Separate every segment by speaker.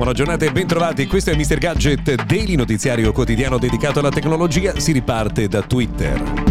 Speaker 1: Buona giornata e bentrovati, questo è Mr. Gadget Daily, notiziario quotidiano dedicato alla tecnologia, si riparte da Twitter.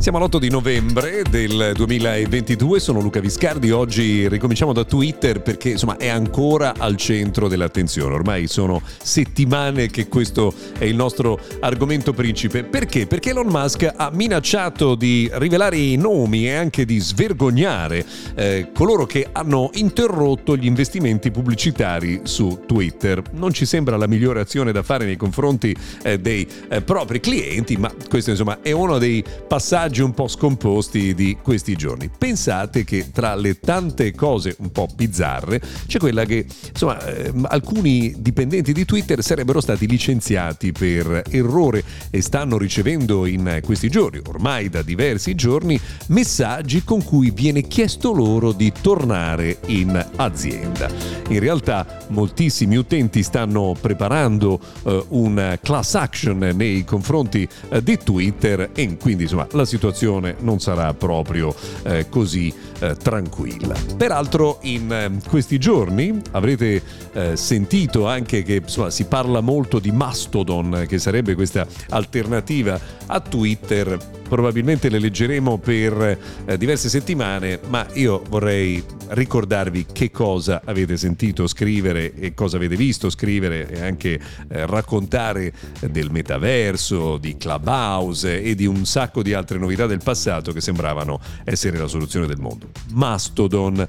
Speaker 1: Siamo all'8 di novembre del 2022, sono Luca Viscardi, oggi ricominciamo da Twitter perché insomma è ancora al centro dell'attenzione, ormai sono settimane che questo è il nostro argomento principe. Perché? Perché Elon Musk ha minacciato di rivelare i nomi e anche di svergognare eh, coloro che hanno interrotto gli investimenti pubblicitari su Twitter. Non ci sembra la migliore azione da fare nei confronti eh, dei eh, propri clienti, ma questo insomma è uno dei passaggi messaggi un po' scomposti di questi giorni. Pensate che tra le tante cose un po' bizzarre c'è quella che insomma eh, alcuni dipendenti di Twitter sarebbero stati licenziati per errore e stanno ricevendo in questi giorni, ormai da diversi giorni, messaggi con cui viene chiesto loro di tornare in azienda. In realtà moltissimi utenti stanno preparando eh, un class action nei confronti eh, di Twitter e quindi insomma la situazione situazione non sarà proprio eh, così eh, tranquilla. Peraltro in eh, questi giorni avrete eh, sentito anche che insomma, si parla molto di Mastodon, che sarebbe questa alternativa a Twitter. Probabilmente le leggeremo per eh, diverse settimane, ma io vorrei ricordarvi che cosa avete sentito scrivere e cosa avete visto scrivere e anche eh, raccontare del metaverso, di Clubhouse e di un sacco di altre novità del passato che sembravano essere la soluzione del mondo. Mastodon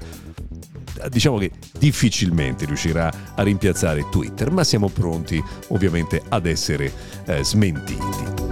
Speaker 1: diciamo che difficilmente riuscirà a rimpiazzare Twitter, ma siamo pronti ovviamente ad essere eh, smentiti.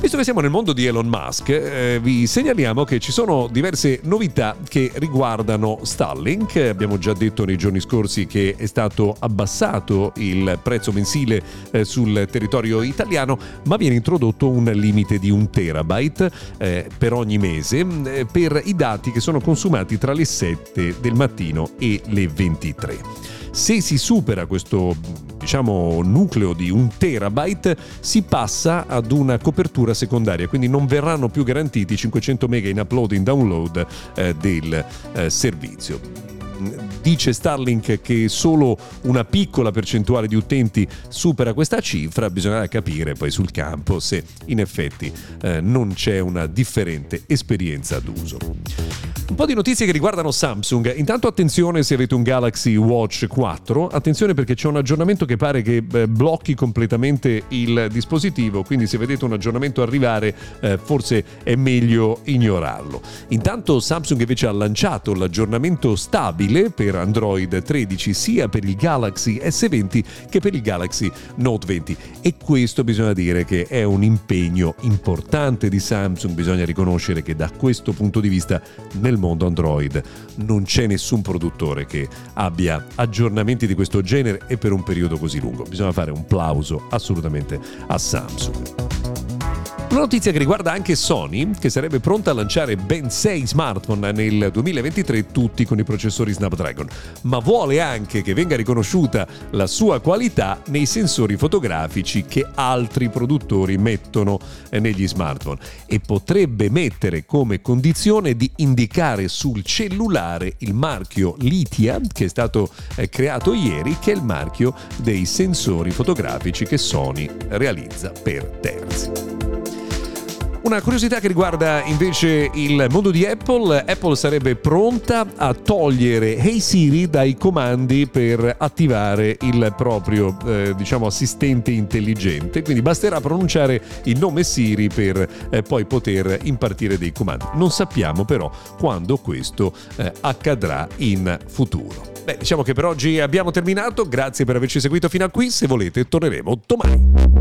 Speaker 1: Visto che siamo nel mondo di Elon Musk, eh, vi segnaliamo che ci sono diverse novità che riguardano Starlink. Abbiamo già detto nei giorni scorsi che è stato abbassato il prezzo mensile eh, sul territorio italiano, ma viene introdotto un limite di un terabyte eh, per ogni mese eh, per i dati che sono consumati tra le 7 del mattino e le 23. Se si supera questo diciamo, nucleo di un terabyte si passa ad una copertura secondaria, quindi non verranno più garantiti 500 mega in upload e in download eh, del eh, servizio dice Starlink che solo una piccola percentuale di utenti supera questa cifra, bisognerà capire poi sul campo se in effetti eh, non c'è una differente esperienza d'uso. Un po' di notizie che riguardano Samsung. Intanto attenzione se avete un Galaxy Watch 4, attenzione perché c'è un aggiornamento che pare che eh, blocchi completamente il dispositivo, quindi se vedete un aggiornamento arrivare eh, forse è meglio ignorarlo. Intanto Samsung invece ha lanciato l'aggiornamento stabile per Android 13 sia per il Galaxy S20 che per il Galaxy Note 20 e questo bisogna dire che è un impegno importante di Samsung, bisogna riconoscere che da questo punto di vista nel mondo Android non c'è nessun produttore che abbia aggiornamenti di questo genere e per un periodo così lungo. Bisogna fare un plauso assolutamente a Samsung. Una notizia che riguarda anche Sony, che sarebbe pronta a lanciare ben 6 smartphone nel 2023, tutti con i processori Snapdragon, ma vuole anche che venga riconosciuta la sua qualità nei sensori fotografici che altri produttori mettono eh, negli smartphone e potrebbe mettere come condizione di indicare sul cellulare il marchio Litia, che è stato eh, creato ieri, che è il marchio dei sensori fotografici che Sony realizza per terzi. Una curiosità che riguarda invece il mondo di Apple, Apple sarebbe pronta a togliere Hey Siri dai comandi per attivare il proprio eh, diciamo assistente intelligente, quindi basterà pronunciare il nome Siri per eh, poi poter impartire dei comandi. Non sappiamo però quando questo eh, accadrà in futuro. Beh, diciamo che per oggi abbiamo terminato, grazie per averci seguito fino a qui, se volete torneremo domani.